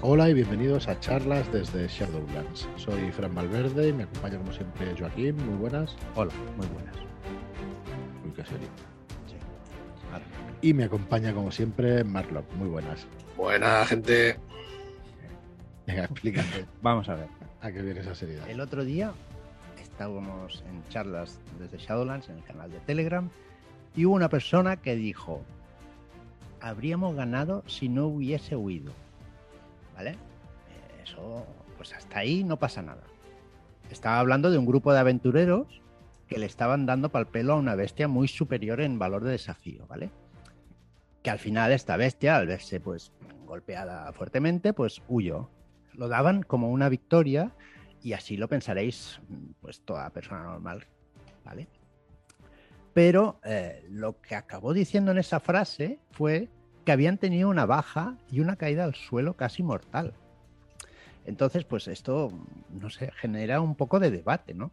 Hola y bienvenidos a charlas desde Shadowlands. Soy Fran Valverde y me acompaña como siempre Joaquín. Muy buenas. Hola, muy buenas. Uy, qué serio. Sí. Y me acompaña como siempre Marlock. Muy buenas. Buena gente. Venga, explícate Vamos a ver. a qué viene esa seriedad. El otro día estábamos en charlas desde Shadowlands en el canal de Telegram y hubo una persona que dijo, habríamos ganado si no hubiese huido. ¿Vale? Eh, Eso, pues hasta ahí no pasa nada. Estaba hablando de un grupo de aventureros que le estaban dando pal pelo a una bestia muy superior en valor de desafío, ¿vale? Que al final esta bestia, al verse pues golpeada fuertemente, pues huyó. Lo daban como una victoria y así lo pensaréis pues toda persona normal, ¿vale? Pero eh, lo que acabó diciendo en esa frase fue que habían tenido una baja y una caída al suelo casi mortal. Entonces, pues esto, no sé, genera un poco de debate, ¿no?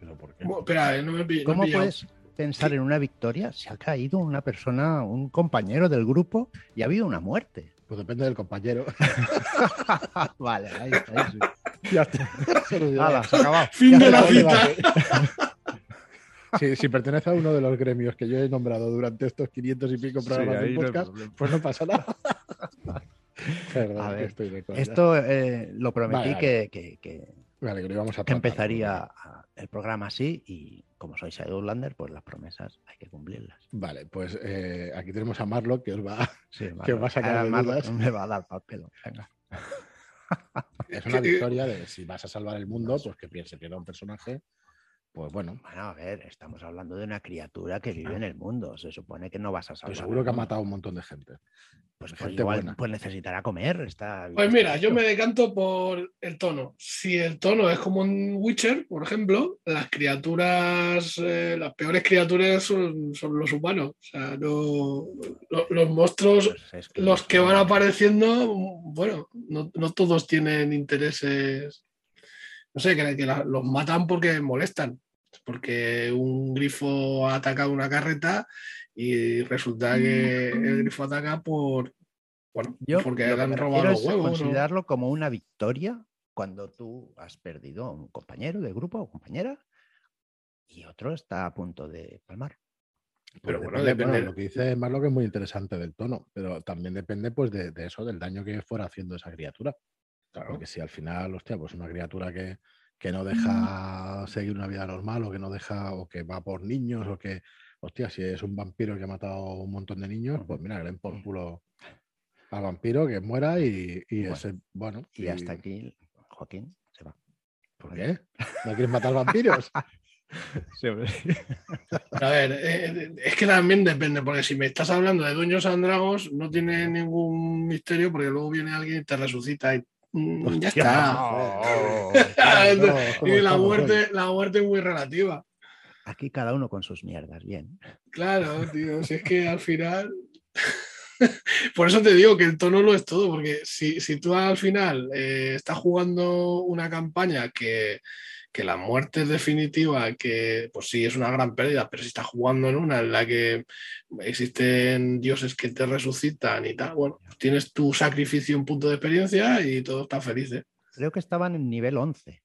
¿Pero por qué? Bueno, espera, eh, no me no ¿Cómo puedes pensar en una victoria si ha caído una persona, un compañero del grupo y ha habido una muerte? Pues depende del compañero. vale, ahí, ahí sí. ya está. Hala, se ha acabado. Fin Ya de la está, cita. si pertenece a uno de los gremios que yo he nombrado durante estos 500 y pico programas de podcast, pues no pasa nada. Perdón, A ver, estoy de. Esto eh, lo prometí Vale. Que, que- que- Vale, que lo íbamos a que empezaría el programa así y como soy Shadowlander, pues las promesas hay que cumplirlas. Vale, pues eh, aquí tenemos a Marlock que os va. Sí, Que Marlon. va a sacar Ahora de dudas. Me va a dar pal pelo. Venga. Es una victoria de si vas a salvar el mundo, pues que piense que era un personaje. Pues bueno, Bueno, a ver, estamos hablando de una criatura que vive en el mundo. Se supone que no vas a pues salvar. seguro que ha matado a un montón de gente. Pues, pues gente igual buena. pues necesitará comer. Está Pues mira, yo me decanto por el tono. Si el tono es como un Witcher, por ejemplo, las criaturas, eh, las peores criaturas son, son los humanos. O sea, no, lo- los monstruos, Pues es que los que van apareciendo, bueno, no, no todos tienen intereses. No sé, que, que la- los matan porque molestan. Porque un grifo ha atacado una carreta y resulta que el grifo ataca por. Bueno, Yo porque le que han robado los huevos. ¿no? considerarlo como una victoria cuando tú has perdido a un compañero de grupo o compañera y otro está a punto de palmar. Pero Pues bueno, depende- depende- lo que dice Marlock es muy interesante del tono, pero también depende pues de, de eso, del daño que fuera haciendo esa criatura. Claro. Porque si al final, hostia, pues una criatura que, que no deja seguir una vida normal o que no deja, o que va por niños, o que, hostia, si es un vampiro que ha matado un montón de niños, pues mira, le den por culo al vampiro, que muera y, y Bueno. ese, bueno. Y hasta aquí, Joaquín se va. ¿Por qué? ¿No quieres matar vampiros? A ver, eh, es que también depende, porque si me estás hablando de dueños andragos, no tiene ningún misterio, porque luego viene alguien y te resucita y mm, ya está. Oh, ¿cómo Y la muerte, la muerte es muy relativa. Aquí cada uno con sus mierdas, bien. Claro, tío, si es que al final. Por eso te digo que el tono lo es todo, porque si, si tú al final eh, estás jugando una campaña que, que la muerte es definitiva, que pues sí es una gran pérdida, pero si estás jugando en una en la que existen dioses que te resucitan y tal, bueno, pues tienes tu sacrificio, un punto de experiencia y todos están felices. Creo que estaban en nivel 11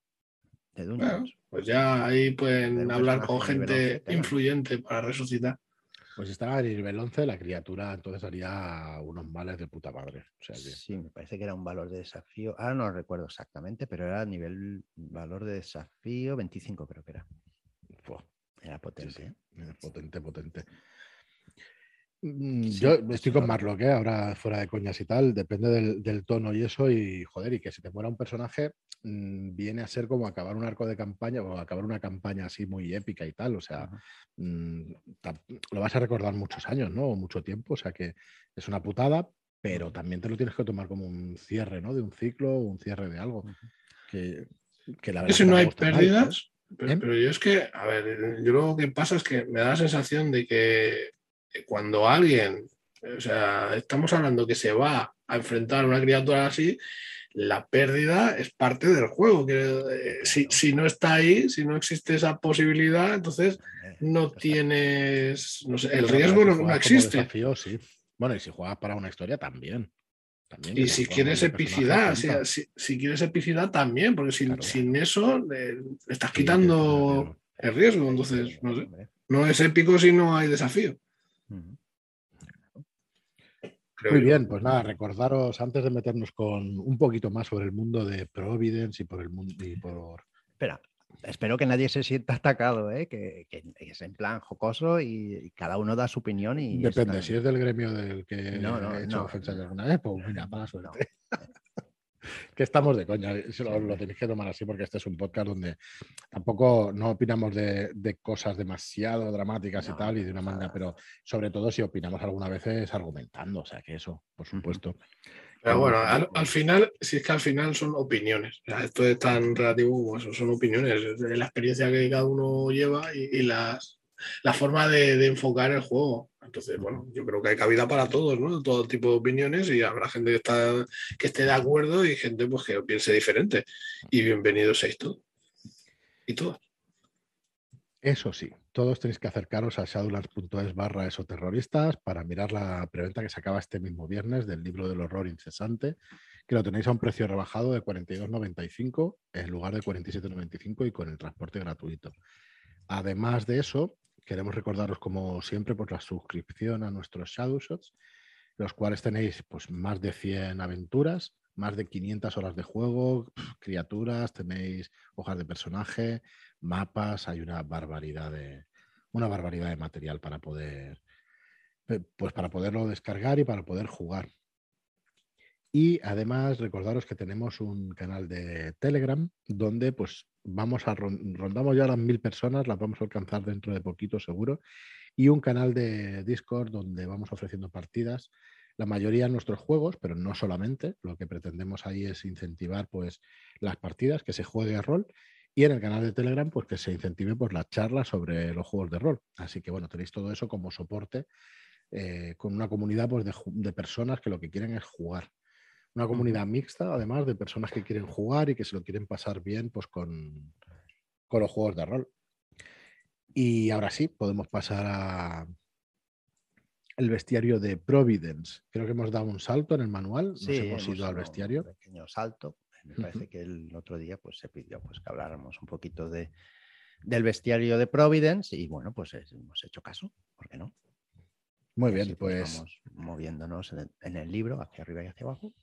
de Bueno, Dungeons. pues ya ahí pueden hablar con gente 11, tela. influyente para resucitar. Pues estaba en nivel 11, la criatura entonces haría unos males de puta madre. O sea que- Sí, me parece que era un valor de desafío. Ahora no lo recuerdo exactamente, pero era nivel valor de desafío 25, creo que era. Era potente. sí, ¿eh? eh, potente, potente. Mm, Sí, Yo estoy con lo- Marlock, ¿eh? ahora fuera de coñas y tal, depende del, del tono y eso, y joder, y que si te muera un personaje, mm, viene a ser como acabar un arco de campaña o acabar una campaña así muy épica y tal, o sea, mm, lo vas a recordar muchos años, ¿no? O mucho tiempo, o sea que es una putada, pero también te lo tienes que tomar como un cierre, ¿no? De un ciclo un cierre de algo. Que, que la verdad si no hay más, pérdidas, pero, ¿Eh? pero yo es que, a ver, yo lo que pasa es que me da la sensación de que cuando alguien, o sea, estamos hablando que se va a enfrentar a una criatura así, la pérdida es parte del juego. Que, eh, si, si no está ahí, si no existe esa posibilidad, entonces Eh, no tienes, no sé, el riesgo no, existe. desafío, sí. Bueno, y si juegas para una historia también. también. Y si quieres epicidad, si, si- si quieres epicidad también, porque sin, Claro. sin eso eh, estás quitando el riesgo. Entonces, no sé. No es épico si no hay desafío. Muy bien, pues nada, recordaros antes de meternos con un poquito más sobre el mundo de Providence y por el mundo y por Espera, espero que nadie se sienta atacado, ¿eh? que, que es en plan jocoso y, y cada uno da su opinión y Depende, está- si es del gremio del que No, no, he hecho no. ofensas alguna vez, pues mira, mala suerte. que estamos de coña, lo, lo tenéis que tomar así porque este es un podcast donde tampoco no opinamos de, de cosas demasiado dramáticas y tal y de una manera, pero sobre todo si opinamos alguna vez es argumentando, o sea que eso, por supuesto. Pero bueno, al, final, si es que al final son opiniones. O sea, esto es tan relativo como eso, son opiniones. De la experiencia que cada uno lleva y, y las, la forma de, de enfocar el juego. Entonces, bueno, yo creo que hay cabida para todos, ¿no? Todo tipo de opiniones y habrá gente que, está, que esté de acuerdo y gente pues, que piense diferente. Y bienvenidos seáis todos. Y todas. Eso sí, todos tenéis que acercaros a shadowlands.es barra esoterroristas para mirar la preventa que se acaba este mismo viernes del libro del horror incesante, que lo tenéis a un precio rebajado de 42,95 en lugar de 47,95 y con el transporte gratuito. Además de eso, queremos recordaros como siempre pues la suscripción a nuestros Shadowshots, los cuales tenéis pues más de 100 aventuras, más de 500 horas de juego, criaturas, tenéis hojas de personaje, mapas, hay una barbaridad de una barbaridad de material para poder pe- pues para poderlo descargar y para poder jugar. Y además recordaros que tenemos un canal de Telegram donde pues vamos a ron- rondamos ya las mil personas, las vamos a alcanzar dentro de poquito seguro, y un canal de Discord donde vamos ofreciendo partidas, la mayoría en nuestros juegos, pero no solamente, lo que pretendemos ahí es incentivar pues las partidas, que se juegue a rol y en el canal de Telegram, pues que se incentive pues, la charla sobre los juegos de rol. Así que bueno, tenéis todo eso como soporte eh, con una comunidad pues, de, de personas que lo que quieren es jugar. Una comunidad mixta, además, de personas que quieren jugar y que se lo quieren pasar bien pues, con, con los juegos de rol. Y ahora sí, podemos pasar a el bestiario de Providence. Creo que hemos dado un salto en el manual, nos Sí, hemos ido al bestiario. Un pequeño salto. Me parece que el otro día pues, se pidió pues, que habláramos un poquito de, del bestiario de Providence y bueno, pues es- hemos hecho caso, ¿por qué no? Muy Y bien, así, pues Vamos moviéndonos en el, en el libro, hacia arriba y hacia abajo.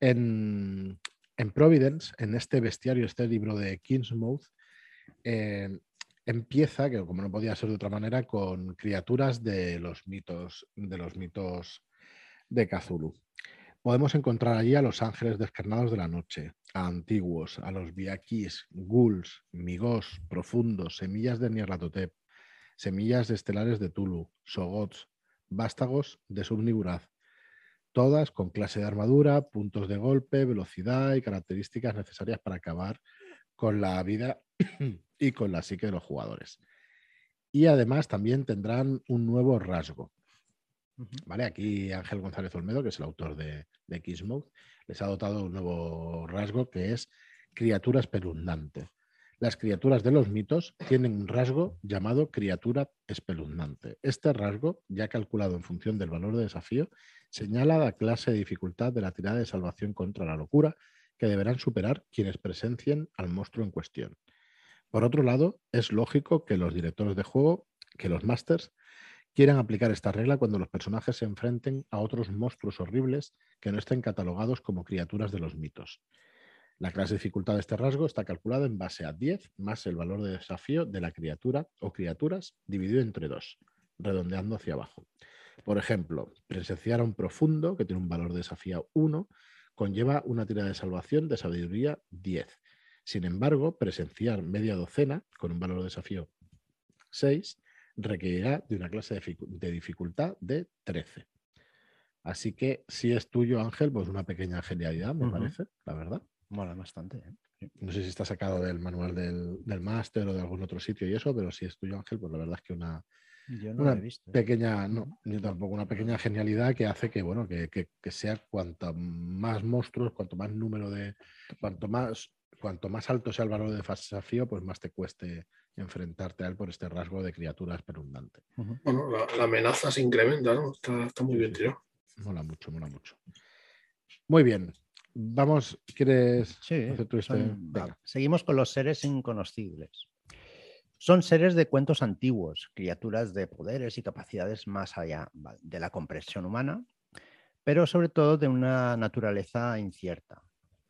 En, en Providence, en este bestiario, este libro de Kingsmouth, eh, empieza, que como no podía ser de otra manera, con criaturas de los mitos, de los mitos de Cthulhu. Podemos encontrar allí a los ángeles descarnados de la noche, a antiguos, a los biaquís, ghouls, migos, profundos, semillas de Nyarlathotep, semillas estelares de Tulu, sogots, vástagos de Subniguraz, todas con clase de armadura, puntos de golpe, velocidad y características necesarias para acabar con la vida y con la psique de los jugadores. Y además también tendrán un nuevo rasgo. ¿Vale? Aquí Ángel González Olmedo, que es el autor de, de Kismouth, les ha dotado un nuevo rasgo que es criatura espeluznante. Las criaturas de los mitos tienen un rasgo llamado criatura espeluznante. Este rasgo, ya calculado en función del valor de desafío, señala la clase de dificultad de la tirada de salvación contra la locura que deberán superar quienes presencien al monstruo en cuestión. Por otro lado, es lógico que los directores de juego, que los masters, quieran aplicar esta regla cuando los personajes se enfrenten a otros monstruos horribles que no estén catalogados como criaturas de los mitos. La clase de dificultad de este rasgo está calculada en base a 10 más el valor de desafío de la criatura o criaturas dividido entre 2, redondeando hacia abajo. Por ejemplo, presenciar a un profundo que tiene un valor de desafío 1 conlleva una tirada de salvación de sabiduría 10. Sin embargo, presenciar media docena con un valor de desafío 6 requerirá de una clase de, dificu- de dificultad de 13. Así que si es tuyo, Ángel, pues una pequeña genialidad, me parece, la verdad. Mola bastante. ¿eh? No sé si está sacado del manual del, del máster o de algún otro sitio y eso, pero si es tuyo, Ángel, pues la verdad es que una Yo no Una lo he visto. ¿eh? pequeña, no, yo tampoco, una pequeña genialidad que hace que, bueno, que, que- que sea cuanto más monstruos, cuanto más número de, cuanto más, cuanto más alto sea el valor de desafío, pues más te cueste enfrentarte a él por este rasgo de criatura espeluznante. Ujú. Bueno, la, la amenaza se incrementa, ¿no? Está, está muy bien tirado. Mola mucho, mola mucho. Muy bien. Vamos, ¿quieres Sí, hacer este? son- Venga. Seguimos con los seres inconocibles. Son seres de cuentos antiguos, criaturas de poderes y capacidades más allá de la comprensión humana, pero sobre todo de una naturaleza incierta.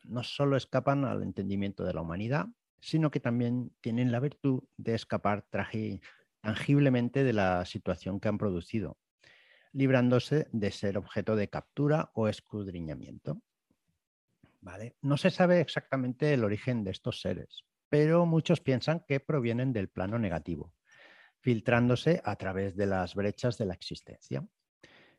No solo escapan al entendimiento de la humanidad, sino que también tienen la virtud de escapar tangiblemente de la situación que han producido, librándose de ser objeto de captura o escudriñamiento. No se sabe exactamente el origen de estos seres, pero muchos piensan que provienen del plano negativo, filtrándose a través de las brechas de la existencia.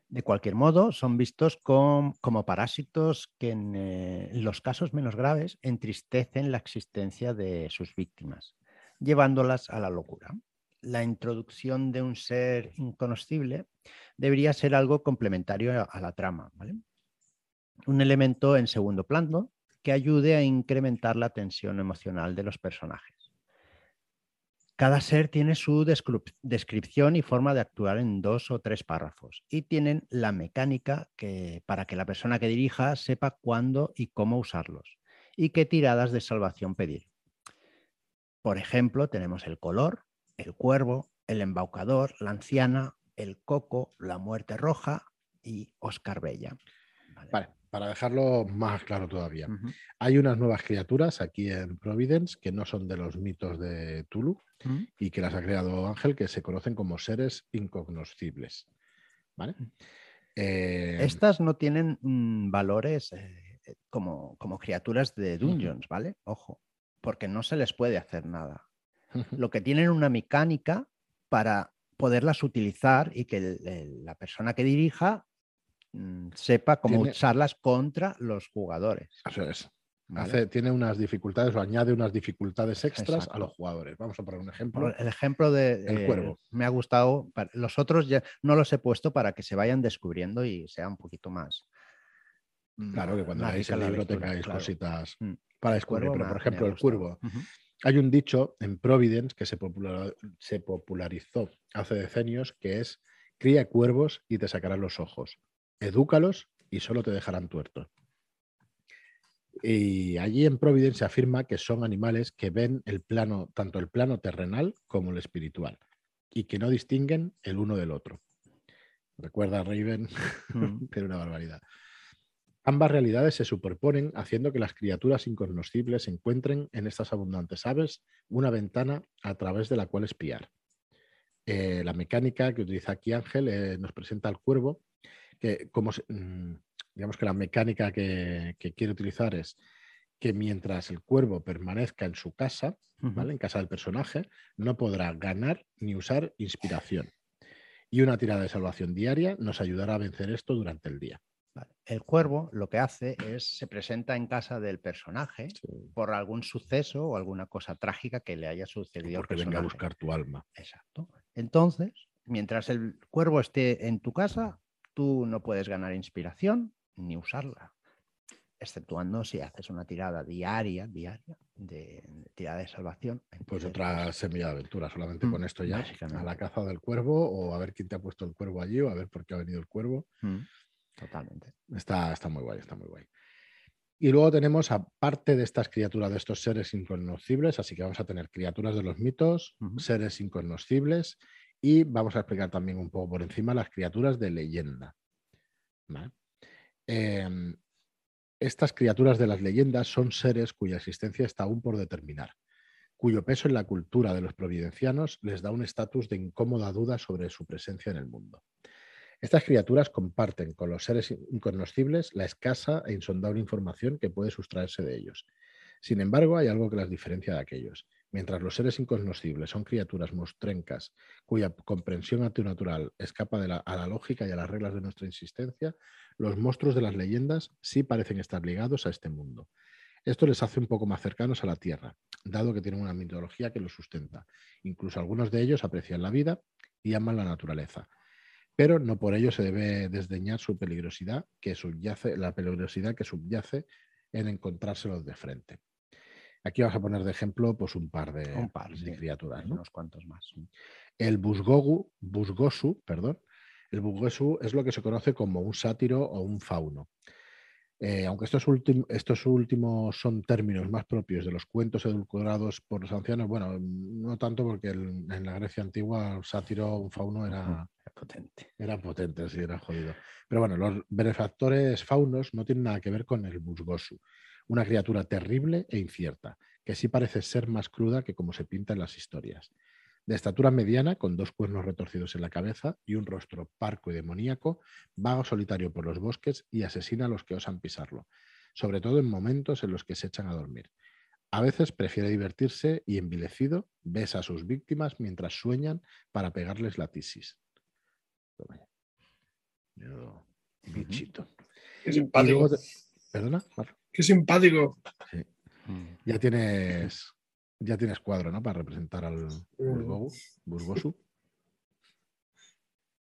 De cualquier modo, son vistos com- como parásitos que en eh, los casos menos graves entristecen la existencia de sus víctimas, llevándolas a la locura. La introducción de un ser inconocible debería ser algo complementario a, la trama. Un elemento en segundo plano que ayude a incrementar la tensión emocional de los personajes. Cada ser tiene su descripción y forma de actuar en dos o tres párrafos y tienen la mecánica que, para que la persona que dirija sepa cuándo y cómo usarlos y qué tiradas de salvación pedir. Por ejemplo, tenemos el color, el cuervo, el embaucador, la anciana, el coco, la muerte roja y Oscar Bella. Vale. Vale, para dejarlo más claro todavía. Hay unas nuevas criaturas aquí en Providence que no son de los mitos de Tulu y que las ha creado Ángel, que se conocen como seres incognoscibles. ¿Vale? Eh, Estas no tienen mm, valores eh, eh, como, como criaturas de dungeons, ¿vale? Ojo, porque no se les puede hacer nada. Lo que tienen una mecánica para poderlas utilizar y que el- el- la persona que dirija sepa cómo Tiene- usarlas contra los jugadores. Eso es. ¿vale? Hace- tiene unas dificultades o añade unas dificultades extras Exacto. a los jugadores. Vamos a poner un Por ejemplo. el ejemplo de El eh, cuervo. me ha gustado. Los otros ya no los he puesto para que se vayan descubriendo y sea un poquito más. mm, Claro, que cuando leáis el libro lectura, tengáis claro. cositas Mm. para descubrir. Pero, por ejemplo, el cuervo. Hay un dicho en Providence que se, popular- se popularizó hace decenios que es cría cuervos y te sacarán los ojos. Edúcalos y solo te dejarán tuerto. Y allí en Providence afirma que son animales que ven el plano, tanto el plano terrenal como el espiritual, y que no distinguen el uno del otro. Recuerda Raven, Mm. que era una barbaridad. Ambas realidades se superponen haciendo que las criaturas incognoscibles encuentren en estas abundantes aves una ventana a través de la cual espiar. Eh, la mecánica que utiliza aquí Ángel eh, nos presenta al cuervo, que como se- mm, digamos que la mecánica que, que quiere utilizar es que mientras el cuervo permanezca en su casa. ¿vale? en casa del personaje, no podrá ganar ni usar inspiración. Y una tirada de salvación diaria nos ayudará a vencer esto durante el día. Vale. El cuervo lo que hace es se presenta en casa del personaje por algún suceso o alguna cosa trágica que le haya sucedido al Porque venga a personaje. buscar tu alma. Exacto. Entonces, mientras el cuervo esté en tu casa, tú no puedes ganar inspiración ni usarla, exceptuando si haces una tirada diaria, diaria de, de tirada de salvación. Pues otra semilla de aventura, solamente Mm, con esto ya. A la caza del cuervo o a ver quién te ha puesto el cuervo allí o a ver por qué ha venido el cuervo. mm, totalmente. Está, está muy guay, está muy guay. Y luego tenemos, aparte de estas criaturas, de estos seres incognoscibles, así que vamos a tener criaturas de los mitos, seres incognoscibles y vamos a explicar también un poco por encima las criaturas de leyenda. Em, estas criaturas de las leyendas son seres cuya existencia está aún por determinar, cuyo peso en la cultura de los providencianos les da un estatus de incómoda duda sobre su presencia en el mundo. Estas criaturas comparten con los seres incognoscibles la escasa e insondable información que puede sustraerse de ellos. Sin embargo, hay algo que las diferencia de aquellos. Mientras los seres incognoscibles son criaturas mostrencas cuya comprensión antinatural escapa a la lógica y a las reglas de nuestra existencia, los monstruos de las leyendas sí parecen estar ligados a este mundo. Esto les hace un poco más cercanos a la Tierra, dado que tienen una mitología que los sustenta. Incluso algunos de ellos aprecian la vida y aman la naturaleza, pero no por ello se debe desdeñar su peligrosidad que subyace, la peligrosidad que subyace en encontrárselos de frente. Aquí vamos a poner de ejemplo pues, un par de, Un par, de sí. criaturas. Unos cuantos más. El Busgogu, Busgosu, perdón, El Busgosu es lo que se conoce como un sátiro o un fauno. Eh, aunque estos, estos, últimos son términos más propios de los cuentos edulcorados por los ancianos, bueno, no tanto porque en la Grecia antigua el sátiro, un fauno era, potente. Era potente, sí, era jodido. Pero bueno, los benefactores faunos no tienen nada que ver con el Busgosu, una criatura terrible e incierta, que sí parece ser más cruda que como se pinta en las historias. De estatura mediana, con dos cuernos retorcidos en la cabeza y un rostro parco y demoníaco, vaga solitario por los bosques y asesina a los que osan pisarlo, sobre todo en momentos en los que se echan a dormir. A veces prefiere divertirse y, envilecido, besa a sus víctimas mientras sueñan para pegarles la tisis. bichito. Qué simpático. ¿Perdona? Qué simpático. Mm. Ya tienes ya tienes cuadro, ¿no? Para representar al mm. Burgosu.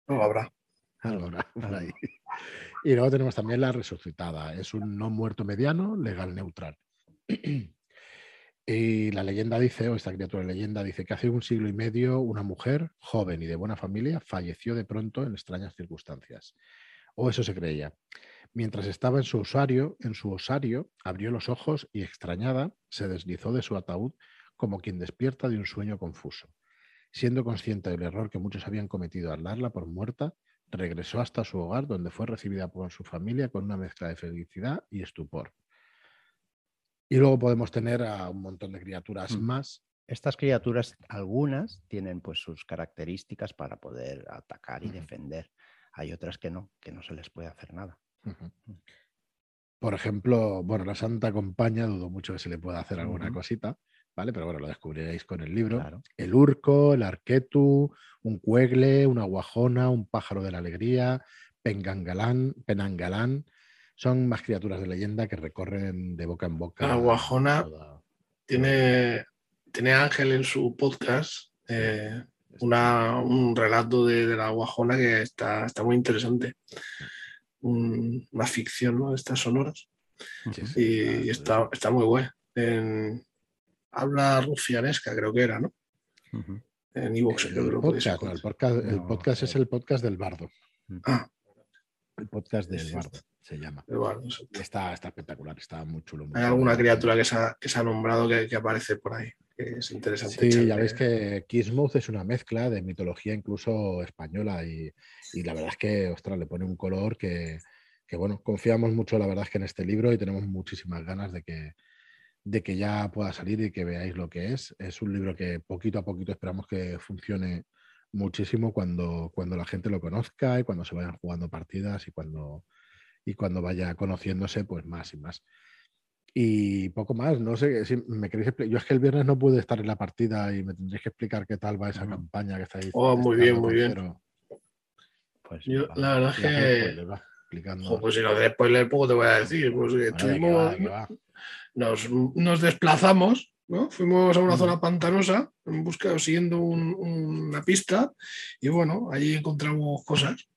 No habrá. Algo habrá por ahí. Y luego tenemos también la resucitada. Es un no muerto mediano, legal neutral. Y la leyenda dice, o esta criatura de leyenda dice que hace un siglo y medio una mujer joven y de buena familia falleció de pronto en extrañas circunstancias. O eso se creía. Mientras estaba en su osario, en su osario, abrió los ojos y extrañada se deslizó de su ataúd como quien despierta de un sueño confuso. Siendo consciente del error que muchos habían cometido al darla por muerta, regresó hasta su hogar donde fue recibida por su familia con una mezcla de felicidad y estupor. Y luego podemos tener a un montón de criaturas mm. más. Estas criaturas, algunas tienen pues sus características para poder atacar y defender. Hay otras que no, que no se les puede hacer nada. Mm. Por ejemplo, bueno, la Santa Compañía, dudo mucho que se le pueda hacer alguna cosita, ¿vale? Pero bueno, lo descubriréis con el libro. El urco, el arquetu, un cuegle, una guajona, un pájaro de la alegría, pengangalán, penangalán. Son más criaturas de leyenda que recorren de boca en boca. La guajona tiene, tiene Ángel en su podcast eh, un relato de, la guajona que está, está muy interesante. una ficción ¿no? de estas sonoras. y, está, está, muy bueno habla rufianesca, creo que era, ¿no? En Evox, el, el, podcast, es el podcast del bardo. Ah. El podcast del bardo se llama. está, está, espectacular, está muy chulo. Hay alguna criatura que se ha, que se ha nombrado que, aparece por ahí. Que es interesante. Sí, ya veis que Kismuth es una mezcla de mitología incluso española y, y la verdad es que, ostras, le pone un color que, que, bueno, confiamos mucho, la verdad es que en este libro y tenemos muchísimas ganas de que, de que ya pueda salir y que veáis lo que es. Es un libro que poquito a poquito esperamos que funcione muchísimo cuando, cuando la gente lo conozca y cuando se vayan jugando partidas y cuando, y cuando vaya conociéndose, pues más y más. Y poco más, no sé si me queréis Yo es que el viernes no pude estar en la partida y me tendréis que explicar qué tal va esa campaña que estáis. Oh, muy bien, muy bien. Pues, la verdad es que. pues si no de spoiler, poco te voy a decir. Pues nos, desplazamos, ¿no? Fuimos a una zona pantanosa en busca, siguiendo una pista y bueno, allí encontramos cosas.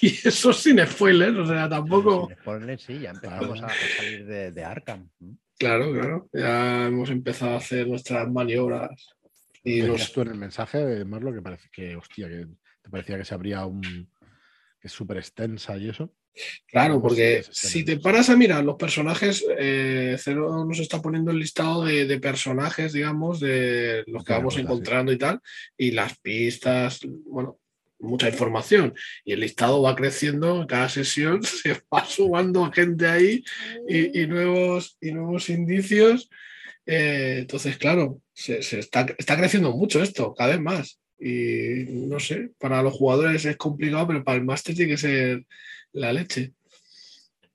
Y eso sin spoilers, o sea, tampoco... Sin spoilers, sí, ya empezamos a salir de, Arkham. Claro, claro, ya hemos empezado a hacer nuestras maniobras. Y los... tú en el mensaje, Marlo, que parece que, hostia, que te parecía que se abría un... que es súper extensa y eso. Claro, porque si te paras a mirar los personajes, eh, Cero nos está poniendo el listado de, personajes, digamos, de los que vamos encontrando y tal, y las pistas, bueno, mucha información. Y el listado va creciendo, en cada sesión se va sumando gente ahí y, nuevos, y nuevos indicios. Eh, entonces, claro, se, está, está creciendo mucho esto, cada vez más. Y no sé, para los jugadores es complicado, pero para el máster tiene que ser la leche.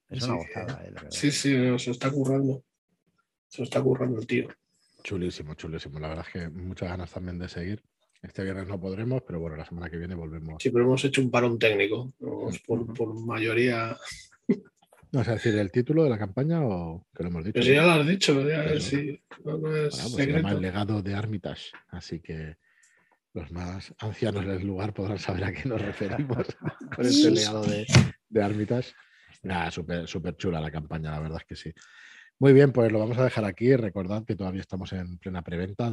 Es una gozada, eh, Sí, sí, se está currando. Se está currando el tío. Chulísimo, chulísimo. La verdad es que muchas ganas también de seguir. Este viernes no podremos, pero bueno, la semana que viene volvemos. Sí, pero hemos hecho un parón técnico. Por, mayoría. ¿No es decir el título de la campaña o que lo hemos dicho? Pues ya lo has dicho, ya, sí. Pues se llama El legado de Armitage. Así que los más ancianos del lugar podrán saber a qué nos referimos con este legado de, de Armitage. Nada, súper super chula la campaña, la verdad es que sí. Muy bien, pues lo vamos a dejar aquí. Recordad que todavía estamos en plena preventa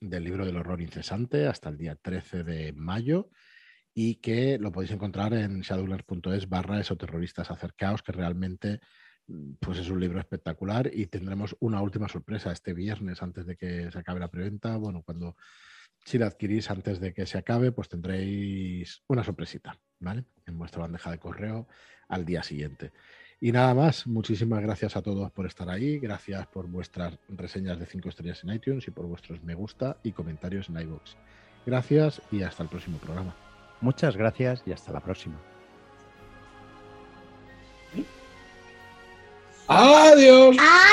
del libro del horror incesante hasta el día 13 de mayo. y que lo podéis encontrar en shadowlands.es barra esoterroristas acercaos, que realmente pues es un libro espectacular y tendremos una última sorpresa este viernes antes de que se acabe la preventa. Bueno, cuando si la adquirís antes de que se acabe, pues tendréis una sorpresita, ¿vale? En vuestra bandeja de correo al día siguiente. Y nada más, muchísimas gracias a todos por estar ahí, gracias por vuestras reseñas de 5 estrellas en iTunes y por vuestros me gusta y comentarios en iVoox. Gracias y hasta el próximo programa. Muchas gracias y hasta la próxima. Adiós. ¡Ah!